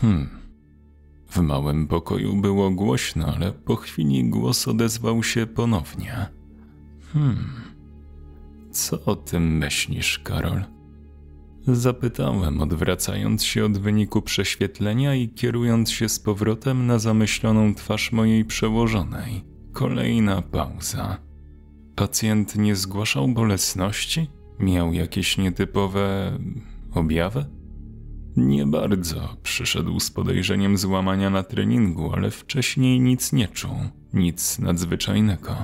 Hmm. W małym pokoju było głośno, ale po chwili głos odezwał się ponownie. Hmm. Co o tym myślisz, Karol? Zapytałem, odwracając się od wyniku prześwietlenia i kierując się z powrotem na zamyśloną twarz mojej przełożonej. Kolejna pauza. Pacjent nie zgłaszał bolesności? Miał jakieś nietypowe objawy? Nie bardzo. Przyszedł z podejrzeniem złamania na treningu, ale wcześniej nic nie czuł, nic nadzwyczajnego.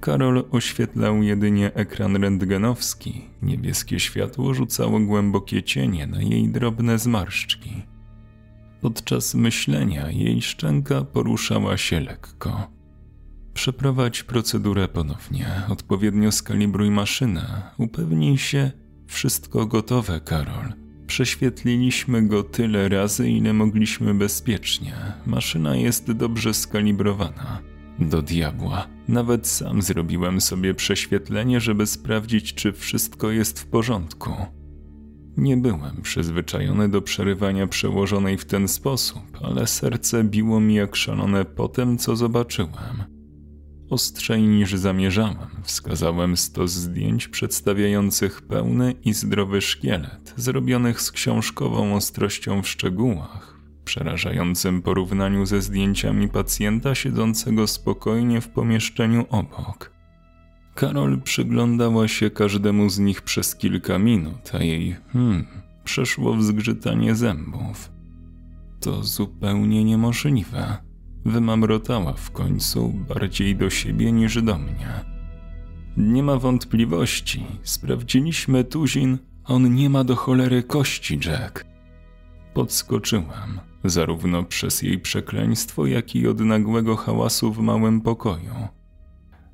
Karol oświetlał jedynie ekran rentgenowski. Niebieskie światło rzucało głębokie cienie na jej drobne zmarszczki. Podczas myślenia jej szczęka poruszała się lekko. Przeprowadź procedurę ponownie, odpowiednio skalibruj maszynę, upewnij się, wszystko gotowe, Karol. Prześwietliliśmy go tyle razy, ile mogliśmy bezpiecznie. Maszyna jest dobrze skalibrowana. Do diabła. Nawet sam zrobiłem sobie prześwietlenie, żeby sprawdzić, czy wszystko jest w porządku. Nie byłem przyzwyczajony do przerywania przełożonej w ten sposób, ale serce biło mi jak szalone po tym, co zobaczyłem. Ostrzej niż zamierzałem, wskazałem stos zdjęć przedstawiających pełny i zdrowy szkielet, zrobionych z książkową ostrością w szczegółach, przerażającym porównaniu ze zdjęciami pacjenta siedzącego spokojnie w pomieszczeniu obok. Karol przyglądała się każdemu z nich przez kilka minut, a jej hmm przeszło w zgrzytanie zębów. To zupełnie niemożliwe. Wymamrotała w końcu bardziej do siebie niż do mnie. Nie ma wątpliwości, sprawdziliśmy tuzin, on nie ma do cholery kości, Jack. Podskoczyłam, zarówno przez jej przekleństwo, jak i od nagłego hałasu w małym pokoju.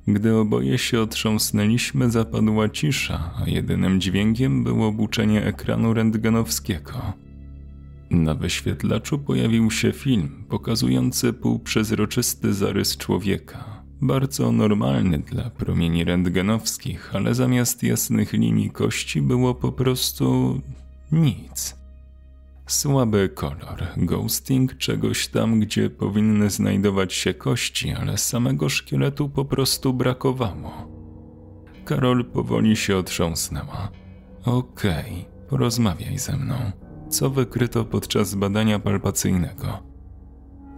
Gdy oboje się otrząsnęliśmy, zapadła cisza, a jedynym dźwiękiem było buczenie ekranu rentgenowskiego. Na wyświetlaczu pojawił się film pokazujący półprzezroczysty zarys człowieka. Bardzo normalny dla promieni rentgenowskich, ale zamiast jasnych linii kości było po prostu nic. Słaby kolor, ghosting czegoś tam, gdzie powinny znajdować się kości, ale samego szkieletu po prostu brakowało. Karol powoli się otrząsnęła. Okej, okay, porozmawiaj ze mną. Co wykryto podczas badania palpacyjnego?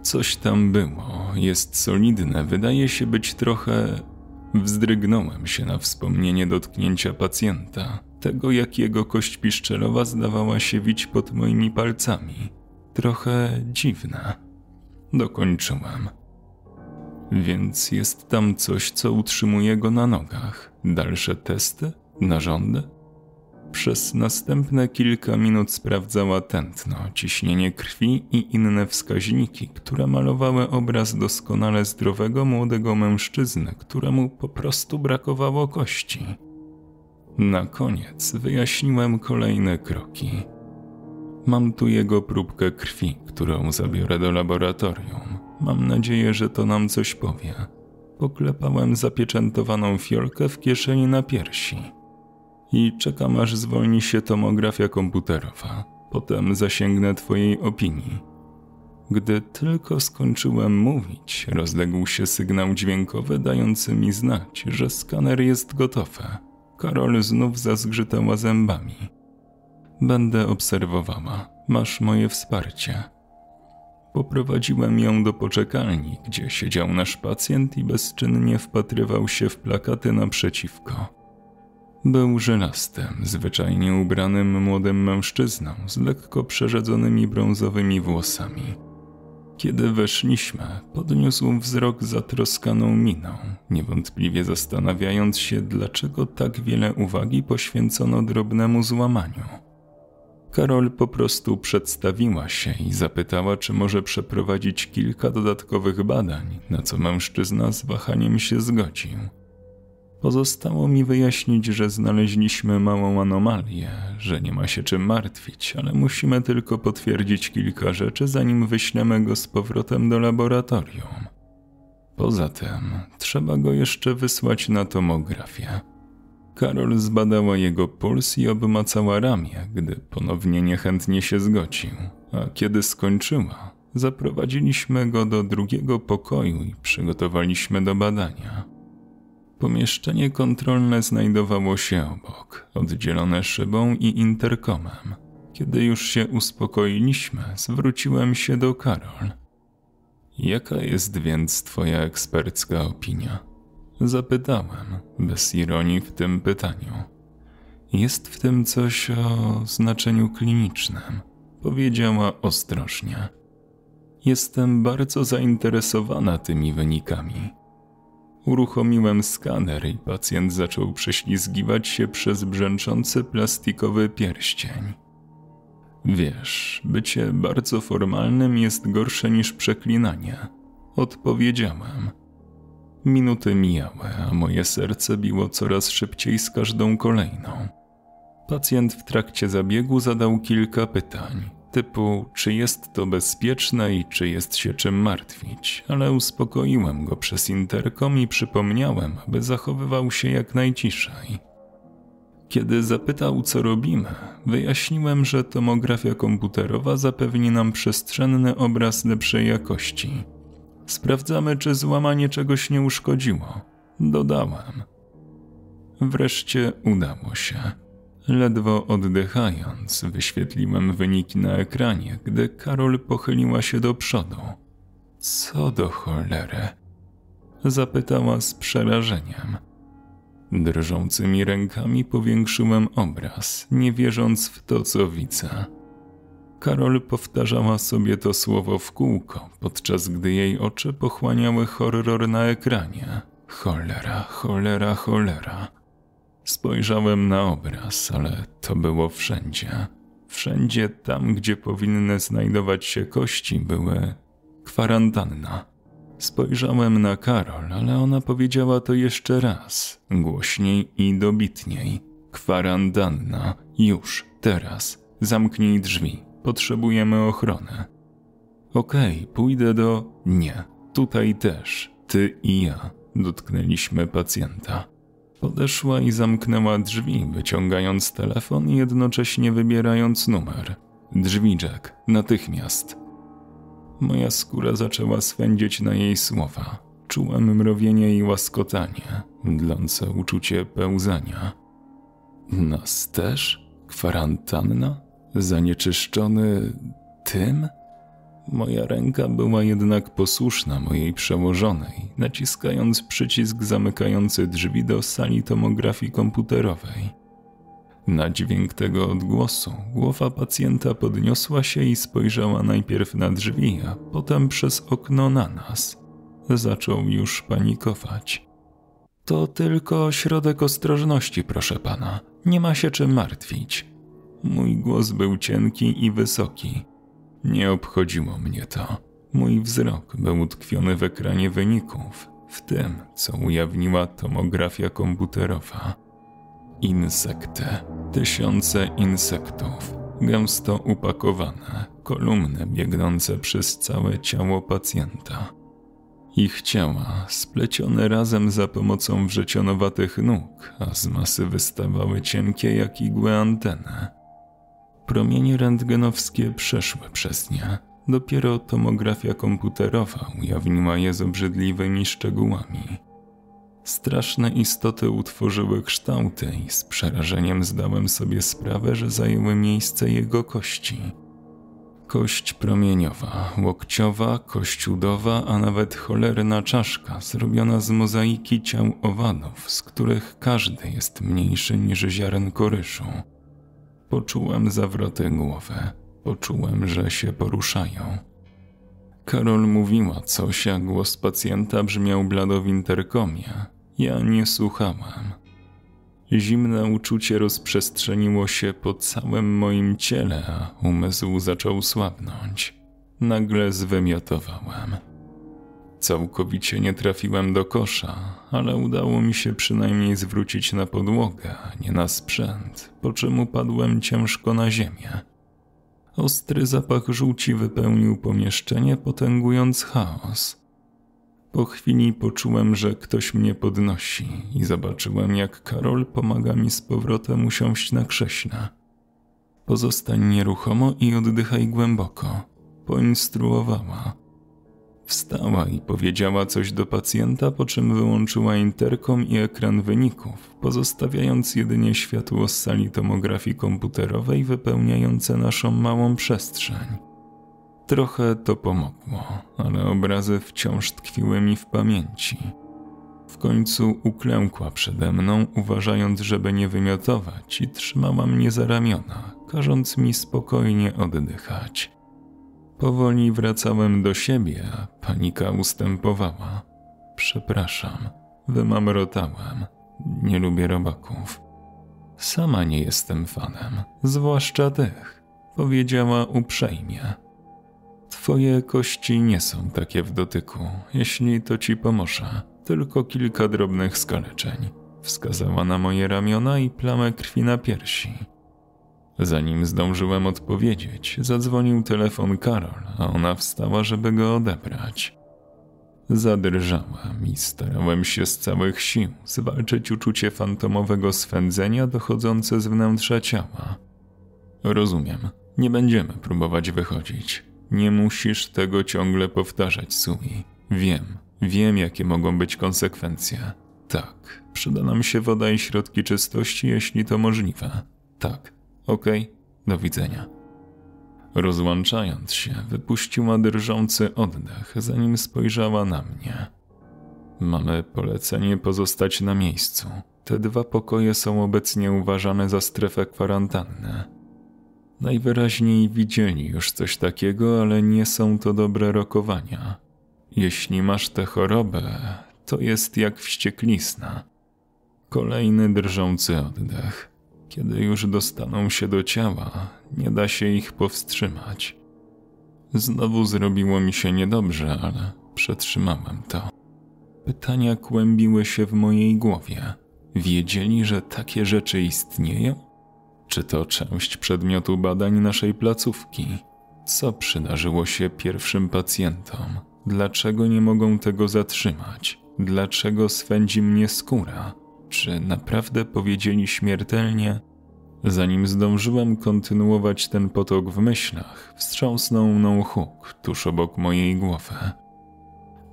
Coś tam było, jest solidne, wydaje się być trochę. Wzdrygnąłem się na wspomnienie dotknięcia pacjenta tego, jak jego kość piszczelowa zdawała się wić pod moimi palcami. Trochę dziwne. Dokończyłem. Więc jest tam coś, co utrzymuje go na nogach. Dalsze testy? Narządy? Przez następne kilka minut sprawdzała tętno, ciśnienie krwi i inne wskaźniki, które malowały obraz doskonale zdrowego młodego mężczyzny, któremu po prostu brakowało kości. Na koniec wyjaśniłem kolejne kroki. Mam tu jego próbkę krwi, którą zabiorę do laboratorium. Mam nadzieję, że to nam coś powie. Poklepałem zapieczętowaną fiolkę w kieszeni na piersi. I czekam, aż zwolni się tomografia komputerowa. Potem zasięgnę Twojej opinii. Gdy tylko skończyłem mówić, rozległ się sygnał dźwiękowy dający mi znać, że skaner jest gotowy. Karol znów zazgrzytała zębami. Będę obserwowała. Masz moje wsparcie. Poprowadziłem ją do poczekalni, gdzie siedział nasz pacjent i bezczynnie wpatrywał się w plakaty naprzeciwko. Był żelastym, zwyczajnie ubranym młodym mężczyzną z lekko przerzedzonymi brązowymi włosami. Kiedy weszliśmy, podniósł wzrok zatroskaną miną, niewątpliwie zastanawiając się, dlaczego tak wiele uwagi poświęcono drobnemu złamaniu. Karol po prostu przedstawiła się i zapytała, czy może przeprowadzić kilka dodatkowych badań, na co mężczyzna z wahaniem się zgodził. Pozostało mi wyjaśnić, że znaleźliśmy małą anomalię, że nie ma się czym martwić, ale musimy tylko potwierdzić kilka rzeczy, zanim wyślemy go z powrotem do laboratorium. Poza tym, trzeba go jeszcze wysłać na tomografię. Karol zbadała jego puls i obmacała ramię, gdy ponownie niechętnie się zgodził. a kiedy skończyła, zaprowadziliśmy go do drugiego pokoju i przygotowaliśmy do badania. Pomieszczenie kontrolne znajdowało się obok, oddzielone szybą i interkomem. Kiedy już się uspokoiliśmy, zwróciłem się do Karol. Jaka jest więc Twoja ekspercka opinia? Zapytałem, bez ironii w tym pytaniu. Jest w tym coś o znaczeniu klinicznym, powiedziała ostrożnie. Jestem bardzo zainteresowana tymi wynikami. Uruchomiłem skaner i pacjent zaczął prześlizgiwać się przez brzęczący plastikowy pierścień. Wiesz, bycie bardzo formalnym jest gorsze niż przeklinanie. Odpowiedziałem. Minuty mijały, a moje serce biło coraz szybciej z każdą kolejną. Pacjent w trakcie zabiegu zadał kilka pytań, typu czy jest to bezpieczne i czy jest się czym martwić, ale uspokoiłem go przez interkom i przypomniałem, aby zachowywał się jak najciszej. Kiedy zapytał, co robimy, wyjaśniłem, że tomografia komputerowa zapewni nam przestrzenny obraz lepszej jakości. Sprawdzamy, czy złamanie czegoś nie uszkodziło. Dodałem. Wreszcie udało się. Ledwo oddychając, wyświetliłem wyniki na ekranie, gdy Karol pochyliła się do przodu. Co do cholery? Zapytała z przerażeniem. Drżącymi rękami powiększyłem obraz, nie wierząc w to, co widzę. Karol powtarzała sobie to słowo w kółko, podczas gdy jej oczy pochłaniały horror na ekranie. Cholera, cholera, cholera. Spojrzałem na obraz, ale to było wszędzie. Wszędzie tam, gdzie powinny znajdować się kości, były kwarantanna. Spojrzałem na Karol, ale ona powiedziała to jeszcze raz, głośniej i dobitniej. Kwarantanna, już, teraz, zamknij drzwi, potrzebujemy ochrony. Okej, okay, pójdę do. Nie, tutaj też, ty i ja, dotknęliśmy pacjenta. Podeszła i zamknęła drzwi, wyciągając telefon i jednocześnie wybierając numer. Drzwi Jack, natychmiast. Moja skóra zaczęła swędzić na jej słowa. Czułem mrowienie i łaskotanie, mdlące uczucie pełzania. Nas też? Kwarantanna? Zanieczyszczony tym? Moja ręka była jednak posłuszna mojej przełożonej, naciskając przycisk zamykający drzwi do sali tomografii komputerowej. Na dźwięk tego odgłosu głowa pacjenta podniosła się i spojrzała najpierw na drzwi, a potem przez okno na nas. Zaczął już panikować. To tylko środek ostrożności, proszę pana. Nie ma się czym martwić. Mój głos był cienki i wysoki. Nie obchodziło mnie to. Mój wzrok był utkwiony w ekranie wyników, w tym, co ujawniła tomografia komputerowa. Insekty, tysiące insektów, gęsto upakowane, kolumny biegnące przez całe ciało pacjenta. Ich ciała, splecione razem za pomocą wrzecionowatych nóg, a z masy wystawały cienkie jak igłe anteny. Promienie rentgenowskie przeszły przez nie. Dopiero tomografia komputerowa ujawniła je z obrzydliwymi szczegółami. Straszne istoty utworzyły kształty i z przerażeniem zdałem sobie sprawę, że zajęły miejsce jego kości. Kość promieniowa, łokciowa, kościudowa, a nawet cholerna czaszka zrobiona z mozaiki ciał owadów, z których każdy jest mniejszy niż ziarenko ryszu. Poczułem zawroty głowy. Poczułem, że się poruszają. Karol mówiła coś, a głos pacjenta brzmiał blado w interkomie. Ja nie słuchałem. Zimne uczucie rozprzestrzeniło się po całym moim ciele, a umysł zaczął słabnąć. Nagle zwymiotowałem. Całkowicie nie trafiłem do kosza, ale udało mi się przynajmniej zwrócić na podłogę, a nie na sprzęt, po czym upadłem ciężko na ziemię. Ostry zapach żółci wypełnił pomieszczenie, potęgując chaos. Po chwili poczułem, że ktoś mnie podnosi i zobaczyłem, jak Karol pomaga mi z powrotem usiąść na krześle. Pozostań nieruchomo i oddychaj głęboko. Poinstruowała. Wstała i powiedziała coś do pacjenta, po czym wyłączyła interkom i ekran wyników, pozostawiając jedynie światło z sali tomografii komputerowej wypełniające naszą małą przestrzeń. Trochę to pomogło, ale obrazy wciąż tkwiły mi w pamięci. W końcu uklękła przede mną, uważając, żeby nie wymiotować, i trzymała mnie za ramiona, każąc mi spokojnie oddychać. Powoli wracałem do siebie, a panika ustępowała. Przepraszam, wymamrotałem. Nie lubię robaków. Sama nie jestem fanem, zwłaszcza tych, powiedziała uprzejmie. Twoje kości nie są takie w dotyku, jeśli to ci pomoże. Tylko kilka drobnych skaleczeń. Wskazała na moje ramiona i plamę krwi na piersi. Zanim zdążyłem odpowiedzieć, zadzwonił telefon Karol, a ona wstała, żeby go odebrać. Zadrżałem i starałem się z całych sił zwalczyć uczucie fantomowego swędzenia dochodzące z wnętrza ciała. Rozumiem, nie będziemy próbować wychodzić. Nie musisz tego ciągle powtarzać, Sui. Wiem, wiem, jakie mogą być konsekwencje. Tak, przyda nam się woda i środki czystości, jeśli to możliwe. Tak, okej, okay. do widzenia. Rozłączając się, wypuściła drżący oddech, zanim spojrzała na mnie. Mamy polecenie pozostać na miejscu. Te dwa pokoje są obecnie uważane za strefę kwarantanny. Najwyraźniej widzieli już coś takiego, ale nie są to dobre rokowania. Jeśli masz tę chorobę, to jest jak wścieklizna. Kolejny drżący oddech. Kiedy już dostaną się do ciała, nie da się ich powstrzymać. Znowu zrobiło mi się niedobrze, ale przetrzymałem to. Pytania kłębiły się w mojej głowie. Wiedzieli, że takie rzeczy istnieją? Czy to część przedmiotu badań naszej placówki? Co przydarzyło się pierwszym pacjentom? Dlaczego nie mogą tego zatrzymać? Dlaczego swędzi mnie skóra? Czy naprawdę powiedzieli śmiertelnie? Zanim zdążyłem kontynuować ten potok w myślach, wstrząsnął mną huk tuż obok mojej głowy.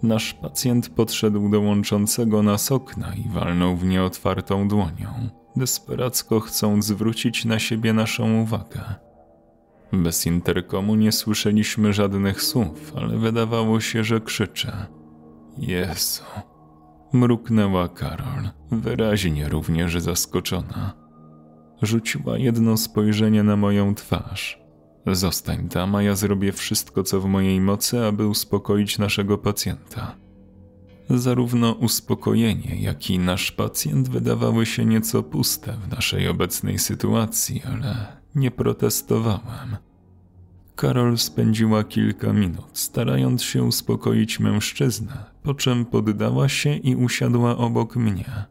Nasz pacjent podszedł do łączącego nas okna i walnął w nie otwartą dłonią desperacko chcąc zwrócić na siebie naszą uwagę. Bez interkomu nie słyszeliśmy żadnych słów, ale wydawało się, że krzyczę. Jezu. Mruknęła Karol, wyraźnie również zaskoczona. Rzuciła jedno spojrzenie na moją twarz. Zostań tam, a ja zrobię wszystko, co w mojej mocy, aby uspokoić naszego pacjenta. Zarówno uspokojenie, jak i nasz pacjent wydawały się nieco puste w naszej obecnej sytuacji, ale nie protestowałem. Karol spędziła kilka minut, starając się uspokoić mężczyznę, po czym poddała się i usiadła obok mnie.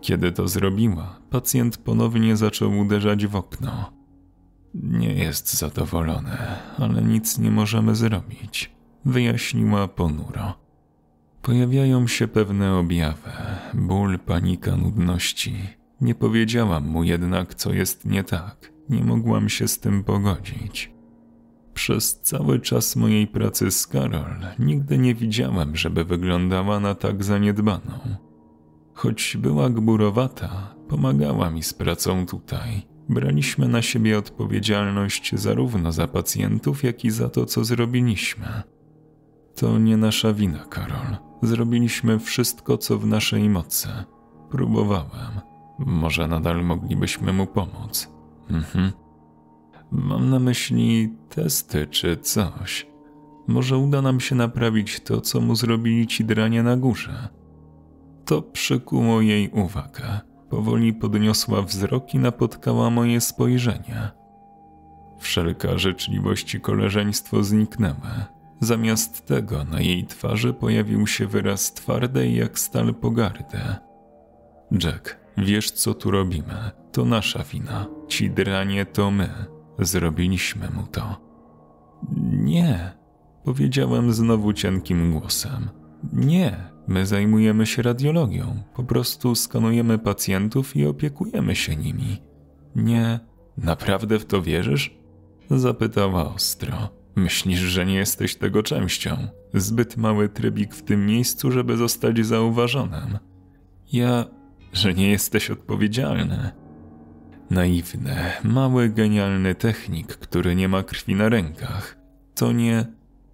Kiedy to zrobiła, pacjent ponownie zaczął uderzać w okno. Nie jest zadowolony, ale nic nie możemy zrobić, wyjaśniła ponuro. Pojawiają się pewne objawy, ból, panika, nudności. Nie powiedziałam mu jednak, co jest nie tak. Nie mogłam się z tym pogodzić. Przez cały czas mojej pracy z Karol nigdy nie widziałem, żeby wyglądała na tak zaniedbaną. Choć była gburowata, pomagała mi z pracą tutaj. Braliśmy na siebie odpowiedzialność zarówno za pacjentów, jak i za to, co zrobiliśmy. To nie nasza wina, Karol. Zrobiliśmy wszystko, co w naszej mocy. Próbowałem. Może nadal moglibyśmy mu pomóc. Mhm. Mam na myśli testy czy coś. Może uda nam się naprawić to, co mu zrobili ci dranie na górze. To przykuło jej uwagę. Powoli podniosła wzrok i napotkała moje spojrzenie. Wszelka życzliwość i koleżeństwo zniknęły. Zamiast tego na jej twarzy pojawił się wyraz twardej jak stal pogardy. Jack, wiesz co tu robimy? To nasza wina. Ci dranie to my. Zrobiliśmy mu to. Nie, powiedziałem znowu cienkim głosem. Nie, my zajmujemy się radiologią. Po prostu skanujemy pacjentów i opiekujemy się nimi. Nie, Naprawdę w to wierzysz? Zapytała ostro. Myślisz, że nie jesteś tego częścią? Zbyt mały trybik w tym miejscu, żeby zostać zauważonym. Ja, że nie jesteś odpowiedzialny. Naiwny, mały, genialny technik, który nie ma krwi na rękach. To nie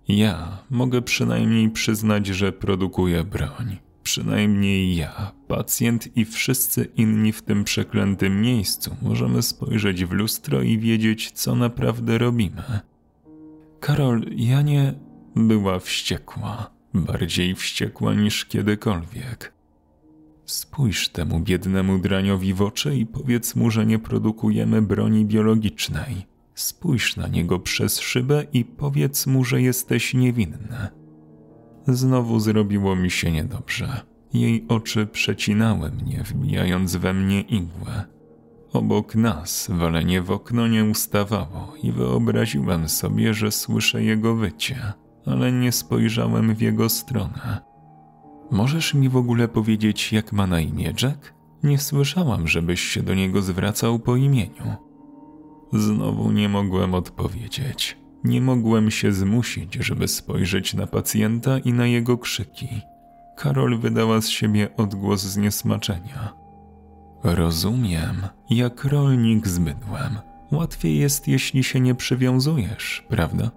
ja. Mogę przynajmniej przyznać, że produkuję broń. Przynajmniej ja, pacjent i wszyscy inni w tym przeklętym miejscu możemy spojrzeć w lustro i wiedzieć, co naprawdę robimy. Karol, ja nie. była wściekła, bardziej wściekła niż kiedykolwiek. Spójrz temu biednemu draniowi w oczy i powiedz mu, że nie produkujemy broni biologicznej. Spójrz na niego przez szybę i powiedz mu, że jesteś niewinny. Znowu zrobiło mi się niedobrze. Jej oczy przecinały mnie, wbijając we mnie igłę. Obok nas walenie w okno nie ustawało i wyobraziłem sobie, że słyszę jego wycie, ale nie spojrzałem w jego stronę. Możesz mi w ogóle powiedzieć, jak ma na imię Jack? Nie słyszałam, żebyś się do niego zwracał po imieniu. Znowu nie mogłem odpowiedzieć. Nie mogłem się zmusić, żeby spojrzeć na pacjenta i na jego krzyki. Karol wydała z siebie odgłos zniesmaczenia. Rozumiem, jak rolnik z bydłem. Łatwiej jest, jeśli się nie przywiązujesz, prawda?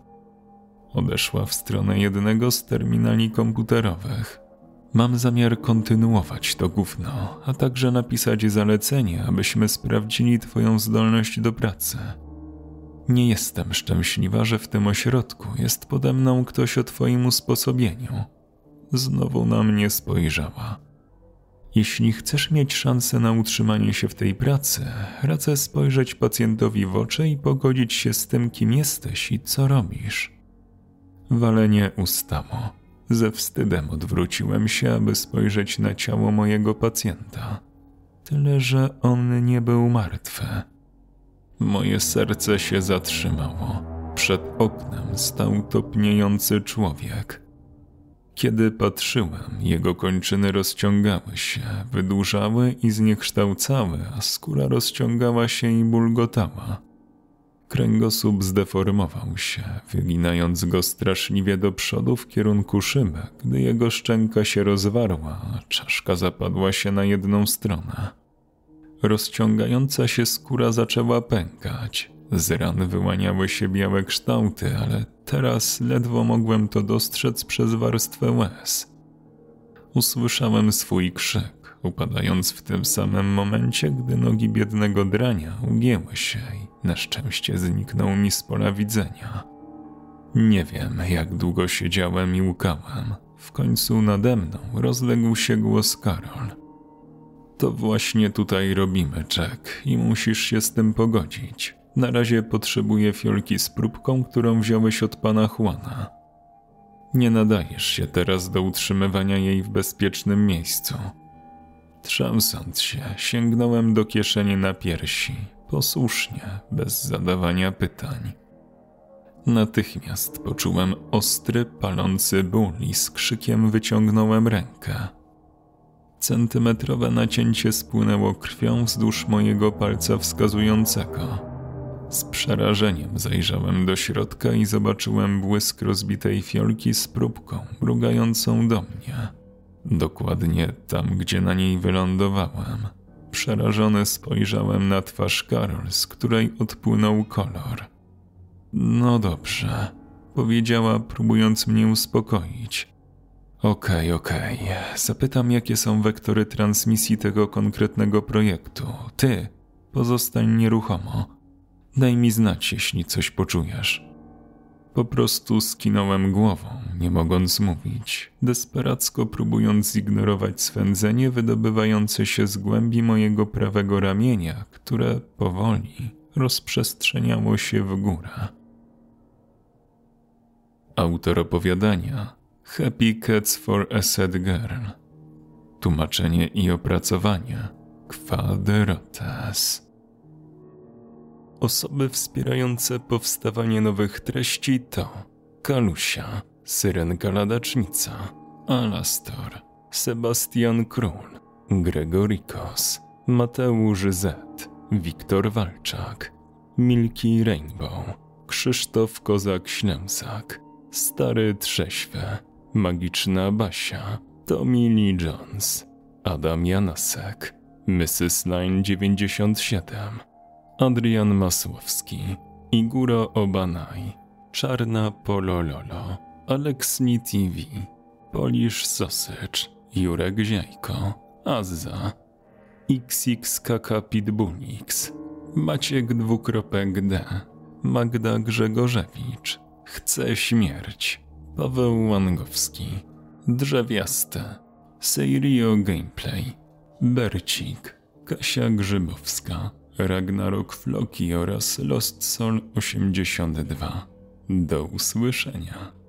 Odeszła w stronę jednego z terminali komputerowych. Mam zamiar kontynuować to gówno, a także napisać zalecenie, abyśmy sprawdzili Twoją zdolność do pracy. Nie jestem szczęśliwa, że w tym ośrodku jest pode mną ktoś o Twoim usposobieniu. Znowu na mnie spojrzała. Jeśli chcesz mieć szansę na utrzymanie się w tej pracy, radzę spojrzeć pacjentowi w oczy i pogodzić się z tym, kim jesteś i co robisz. Walenie ustało. Ze wstydem odwróciłem się, aby spojrzeć na ciało mojego pacjenta. Tyle, że on nie był martwy. Moje serce się zatrzymało. Przed oknem stał topniejący człowiek. Kiedy patrzyłem, jego kończyny rozciągały się, wydłużały i zniekształcały, a skóra rozciągała się i bulgotała. Kręgosłup zdeformował się, wyginając go straszliwie do przodu w kierunku szyby, gdy jego szczęka się rozwarła, a czaszka zapadła się na jedną stronę. Rozciągająca się skóra zaczęła pękać. Z ran wyłaniały się białe kształty, ale teraz ledwo mogłem to dostrzec przez warstwę łez. Usłyszałem swój krzyk, upadając w tym samym momencie, gdy nogi biednego drania ugięły się na szczęście zniknął mi z pola widzenia. Nie wiem, jak długo siedziałem i łukałem. W końcu nade mną rozległ się głos Karol. To właśnie tutaj robimy, Jack, i musisz się z tym pogodzić. Na razie potrzebuję fiolki z próbką, którą wziąłeś od pana Juana. Nie nadajesz się teraz do utrzymywania jej w bezpiecznym miejscu. Trzęsąc się, sięgnąłem do kieszeni na piersi, posłusznie, bez zadawania pytań. Natychmiast poczułem ostry, palący ból i z krzykiem wyciągnąłem rękę. Centymetrowe nacięcie spłynęło krwią wzdłuż mojego palca wskazującego. Z przerażeniem zajrzałem do środka i zobaczyłem błysk rozbitej fiolki z próbką, mrugającą do mnie. Dokładnie tam, gdzie na niej wylądowałem. Przerażony spojrzałem na twarz Karol, z której odpłynął kolor. No dobrze, powiedziała, próbując mnie uspokoić. Okej, okay, okej. Okay. Zapytam, jakie są wektory transmisji tego konkretnego projektu. Ty pozostań nieruchomo. Daj mi znać, jeśli coś poczujesz. Po prostu skinąłem głową, nie mogąc mówić, desperacko próbując zignorować swędzenie wydobywające się z głębi mojego prawego ramienia, które powoli rozprzestrzeniało się w górę. Autor opowiadania Happy Cats for a Sad Girl. Tłumaczenie i opracowanie Quaderotas. Osoby wspierające powstawanie nowych treści to Kalusia, Syrenka Ladacznica, Alastor, Sebastian Król, Gregorikos, Mateusz Z, Wiktor Walczak, Milki Rainbow, Krzysztof Kozak-Ślęsak, Stary Trześwe, Magiczna Basia, Tommy Lee Jones, Adam Janasek, Mrs. Line 97, Adrian Masłowski, Iguro Obanaj, Czarna Polololo, Aleksni TV, Polish Sausage, Jurek Ziajko, Azza, XXKK Pitbullix, Maciek dwukropek D, Magda Grzegorzewicz, Chce śmierć, Paweł Łangowski, Drzewiaste, Seirio Gameplay, Bercik, Kasia Grzybowska, Ragnarok Floki oraz Lost Soul 82. Do usłyszenia.